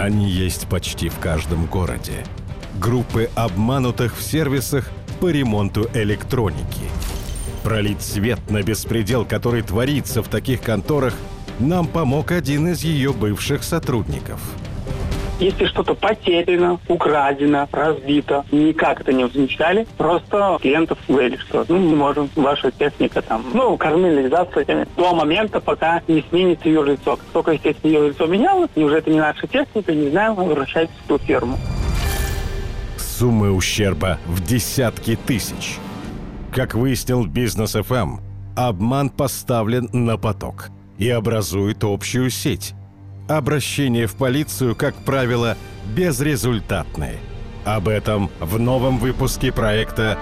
Они есть почти в каждом городе. Группы обманутых в сервисах по ремонту электроники. Пролить свет на беспредел, который творится в таких конторах, нам помог один из ее бывших сотрудников – если что-то потеряно, украдено, разбито, никак это не замечали. Просто клиентов говорили, что ну, не можем, ваша техника там, ну, кормили завтраками до момента, пока не сменится юрлицо. Как только, естественно, юрлицо менялось, и уже это не наша техника, не знаем, возвращайтесь в ту фирму. Суммы ущерба в десятки тысяч. Как выяснил Бизнес ФМ, обман поставлен на поток и образует общую сеть обращения в полицию, как правило, безрезультатны. Об этом в новом выпуске проекта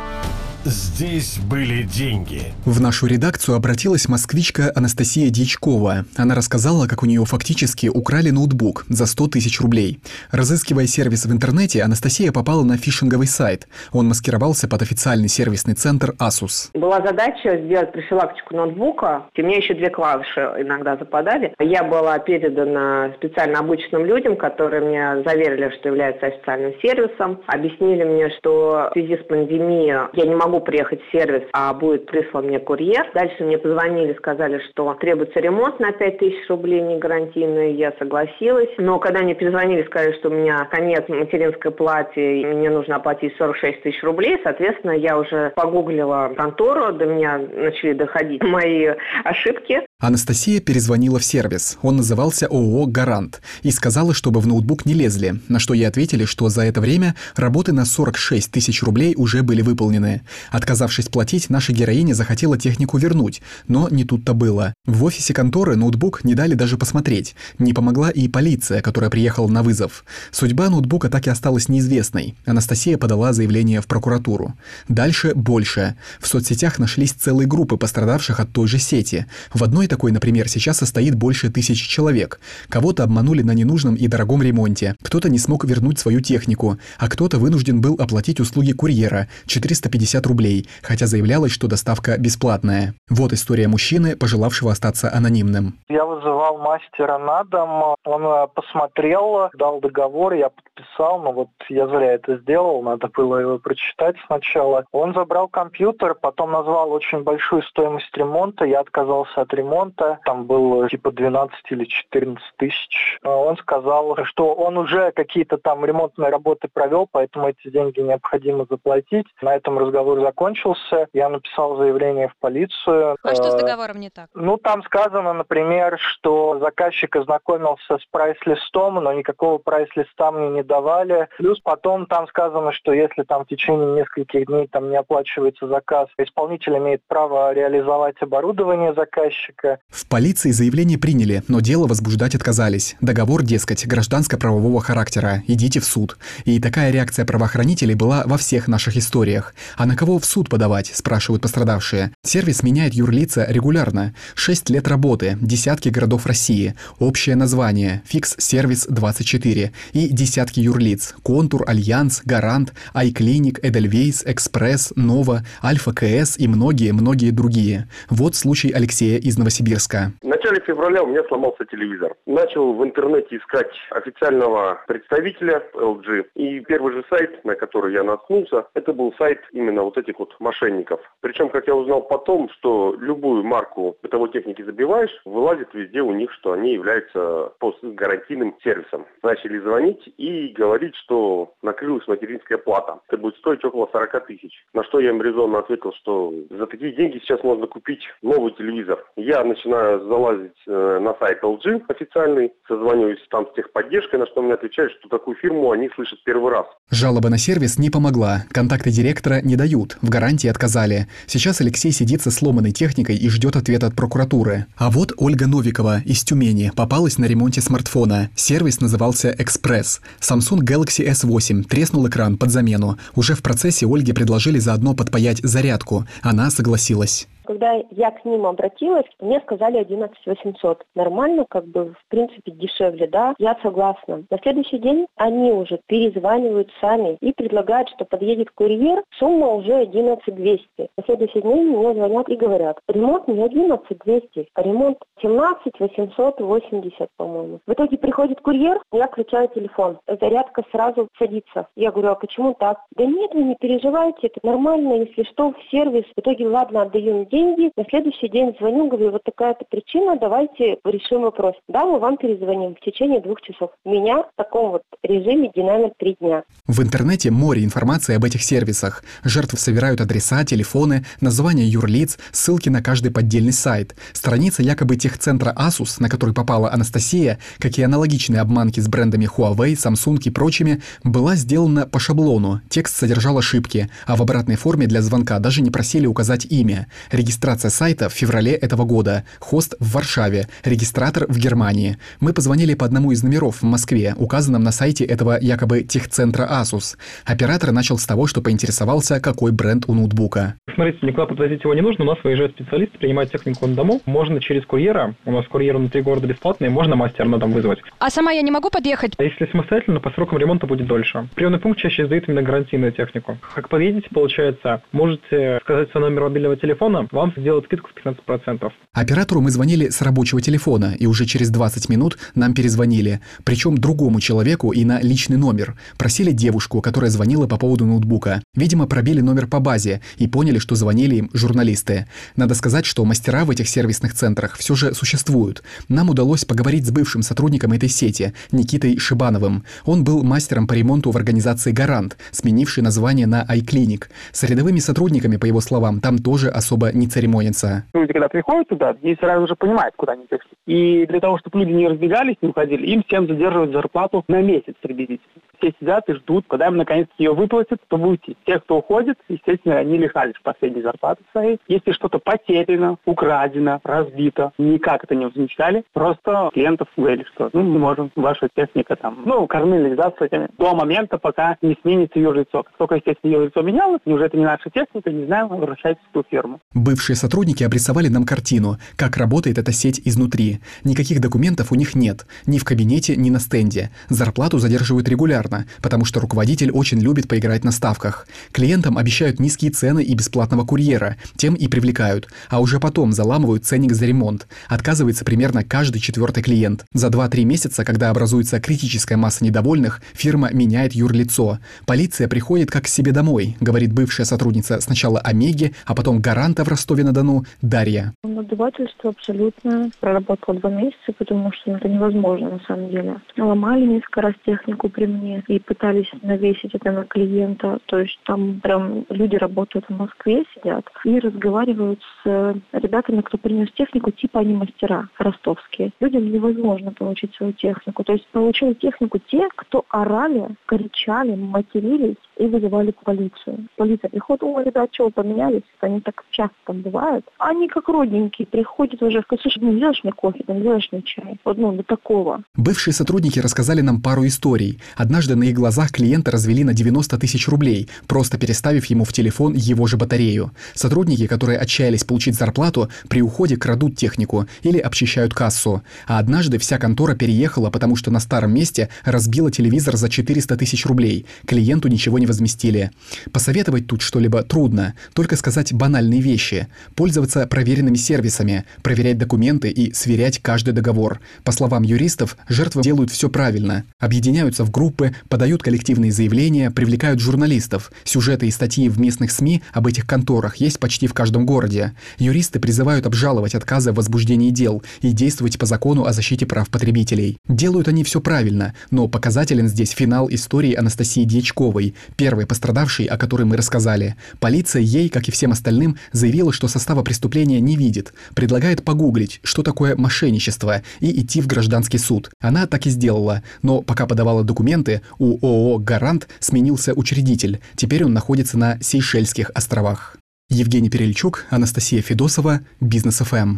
Здесь были деньги. В нашу редакцию обратилась москвичка Анастасия Дьячкова. Она рассказала, как у нее фактически украли ноутбук за 100 тысяч рублей. Разыскивая сервис в интернете, Анастасия попала на фишинговый сайт. Он маскировался под официальный сервисный центр Asus. Была задача сделать профилактику ноутбука. И мне еще две клавиши иногда западали. Я была передана специально обычным людям, которые мне заверили, что являются официальным сервисом. Объяснили мне, что в связи с пандемией я не могу могу приехать в сервис, а будет прислан мне курьер. Дальше мне позвонили, сказали, что требуется ремонт на 5 тысяч рублей не гарантийный. Я согласилась. Но когда мне перезвонили, сказали, что у меня конец материнской плате, и мне нужно оплатить 46 тысяч рублей, соответственно, я уже погуглила контору, до меня начали доходить мои ошибки. Анастасия перезвонила в сервис. Он назывался ООО «Гарант» и сказала, чтобы в ноутбук не лезли, на что ей ответили, что за это время работы на 46 тысяч рублей уже были выполнены. Отказавшись платить, наша героиня захотела технику вернуть, но не тут-то было. В офисе конторы ноутбук не дали даже посмотреть. Не помогла и полиция, которая приехала на вызов. Судьба ноутбука так и осталась неизвестной. Анастасия подала заявление в прокуратуру. Дальше больше. В соцсетях нашлись целые группы пострадавших от той же сети. В одной такой, например, сейчас состоит больше тысячи человек. Кого-то обманули на ненужном и дорогом ремонте, кто-то не смог вернуть свою технику, а кто-то вынужден был оплатить услуги курьера – 450 рублей, хотя заявлялось, что доставка бесплатная. Вот история мужчины, пожелавшего остаться анонимным. Я вызывал мастера на дом, он э, посмотрел, дал договор, я подписал, но вот я зря это сделал, надо было его прочитать сначала. Он забрал компьютер, потом назвал очень большую стоимость ремонта, я отказался от ремонта, ремонта. Там было типа 12 или 14 тысяч. А он сказал, что он уже какие-то там ремонтные работы провел, поэтому эти деньги необходимо заплатить. На этом разговор закончился. Я написал заявление в полицию. А что с э, договором не так? Ну, там сказано, например, что заказчик ознакомился с прайс-листом, но никакого прайс-листа мне не давали. Плюс потом там сказано, что если там в течение нескольких дней там не оплачивается заказ, исполнитель имеет право реализовать оборудование заказчика, человека. В полиции заявление приняли, но дело возбуждать отказались. Договор, дескать, гражданско-правового характера. Идите в суд. И такая реакция правоохранителей была во всех наших историях. А на кого в суд подавать, спрашивают пострадавшие. Сервис меняет юрлица регулярно. Шесть лет работы, десятки городов России, общее название, Fix-сервис 24 и десятки юрлиц, контур, альянс, гарант, iClinic, эдельвейс, экспресс, нова, альфа КС и многие-многие другие. Вот случай Алексея из Новосибирска Новосибирска. В начале февраля у меня сломался телевизор. Начал в интернете искать официального представителя LG. И первый же сайт, на который я наткнулся, это был сайт именно вот этих вот мошенников. Причем, как я узнал потом, что любую марку бытовой техники забиваешь, вылазит везде у них, что они являются постгарантийным сервисом. Начали звонить и говорить, что накрылась материнская плата. Это будет стоить около 40 тысяч. На что я им резонно ответил, что за такие деньги сейчас можно купить новый телевизор. Я начинаю залазить э, на сайт LG официальный, созваниваюсь там с техподдержкой, на что мне отвечают, что такую фирму они слышат первый раз. Жалоба на сервис не помогла. Контакты директора не дают, в гарантии отказали. Сейчас Алексей сидит со сломанной техникой и ждет ответа от прокуратуры. А вот Ольга Новикова из Тюмени попалась на ремонте смартфона. Сервис назывался «Экспресс». Samsung Galaxy S8 треснул экран под замену. Уже в процессе Ольге предложили заодно подпаять зарядку. Она согласилась. Когда я к ним обратилась, мне сказали 11 800. Нормально, как бы, в принципе, дешевле, да? Я согласна. На следующий день они уже перезванивают сами и предлагают, что подъедет курьер, сумма уже 11 200. На следующий день мне звонят и говорят, ремонт не 11 200, а ремонт 17 880, по-моему. В итоге приходит курьер, я включаю телефон. Зарядка сразу садится. Я говорю, а почему так? Да нет, вы не переживайте, это нормально, если что, в сервис. В итоге, ладно, отдаю им деньги. На следующий день звоню, говорю, вот такая-то причина, давайте решим вопрос. Да, мы вам перезвоним в течение двух часов. Меня в таком вот режиме динамит три дня. В интернете море информации об этих сервисах. Жертв собирают адреса, телефоны, названия юрлиц, ссылки на каждый поддельный сайт. Страница якобы техцентра Asus, на который попала Анастасия, как и аналогичные обманки с брендами Huawei, Samsung и прочими, была сделана по шаблону. Текст содержал ошибки, а в обратной форме для звонка даже не просили указать имя. Регистрация сайта в феврале этого года. Хост в Варшаве, регистратор в Германии. Мы позвонили по одному из номеров в Москве, указанном на сайте этого якобы техцентра Asus. Оператор начал с того, что поинтересовался, какой бренд у ноутбука. Смотрите, никуда подвозить его не нужно, у нас выезжает специалист, принимает технику на дому. Можно через курьера, у нас курьер внутри города бесплатный, можно мастера на дом вызвать. А сама я не могу подъехать? А если самостоятельно, по срокам ремонта будет дольше. Приемный пункт чаще сдает именно гарантийную технику. Как подъедете, получается, можете сказать свой номер мобильного телефона, вам сделают скидку в 15%. Оператору мы звонили с рабочего телефона, и уже через 20 минут нам перезвонили. Причем другому человеку и на личный номер. Просили девушку, которая звонила по поводу ноутбука. Видимо, пробили номер по базе и поняли, что звонили им журналисты. Надо сказать, что мастера в этих сервисных центрах все же существуют. Нам удалось поговорить с бывшим сотрудником этой сети, Никитой Шибановым. Он был мастером по ремонту в организации «Гарант», сменивший название на iClinic. С рядовыми сотрудниками, по его словам, там тоже особо не церемонятся. Люди, когда приходят туда, они сразу же понимают, куда они пришли. И для того, чтобы люди не разбегались, не уходили, им всем задерживают зарплату на месяц приблизительно. Все сидят и ждут, когда им наконец ее выплатят, чтобы уйти. Те, кто уходит, естественно, они лишались последней зарплаты своей. Если что-то потеряно, украдено, разбито, никак это не возмещали. Просто клиентов говорили, что ну, мы можем, ваша техника там, ну, кормили этими до момента, пока не сменится юрлицо. Как только, естественно, юрлицо менялось, уже это не наша техника, не знаем, возвращайтесь в ту фирму. Бывшие сотрудники обрисовали нам картину, как работает эта сеть изнутри. Никаких документов у них нет, ни в кабинете, ни на стенде. Зарплату задерживают регулярно, потому что руководитель очень любит поиграть на ставках. Клиентам обещают низкие цены и бесплатного курьера, тем и привлекают, а уже потом заламывают ценник за ремонт. Отказывается примерно каждый четвертый клиент. За 2-3 месяца, когда образуется критическая масса недовольных, фирма меняет юрлицо. Полиция приходит как к себе домой, говорит бывшая сотрудница сначала Омеги, а потом гаранта в Ростове-на-Дону Дарья. Надувательство абсолютно. Проработала два месяца, потому что это невозможно на самом деле. Ломали несколько раз технику при мне и пытались навесить это на клиента. То есть там прям люди работают в Москве, сидят и разговаривают с ребятами, кто принес технику, типа они мастера ростовские. Людям невозможно получить свою технику. То есть получили технику те, кто орали, кричали, матерились и вызывали полицию. Полиция приходит, о, ребят, чего поменялись? Они так часто там бывают. Они как родненькие приходят уже, слушай, ну сделаешь мне кофе, там сделаешь мне чай. Вот, ну, до такого. Бывшие сотрудники рассказали нам пару историй. Однажды на их глазах клиента развели на 90 тысяч рублей, просто переставив ему в телефон его же батарею. Сотрудники, которые отчаялись получить зарплату, при уходе крадут технику или обчищают кассу. А однажды вся контора переехала, потому что на старом месте разбила телевизор за 400 тысяч рублей. Клиенту ничего не возместили. Посоветовать тут что-либо трудно, только сказать банальные вещи. Пользоваться проверенными сервисами, проверять документы и сверять каждый договор. По словам юристов, жертвы делают все правильно. Объединяются в группы, подают коллективные заявления, привлекают журналистов. Сюжеты и статьи в местных СМИ об этих конторах есть почти в каждом городе. Юристы призывают обжаловать отказы в возбуждении дел и действовать по закону о защите прав потребителей. Делают они все правильно, но показателен здесь финал истории Анастасии Дьячковой, первой пострадавшей, о которой мы рассказали. Полиция ей, как и всем остальным, заявила, что состава преступления не видит, предлагает погуглить, что такое мошенничество, и идти в гражданский суд. Она так и сделала, но пока подавала документы, у ООО «Гарант» сменился учредитель. Теперь он находится на Сейшельских островах. Евгений Перельчук, Анастасия Федосова, Бизнес ФМ.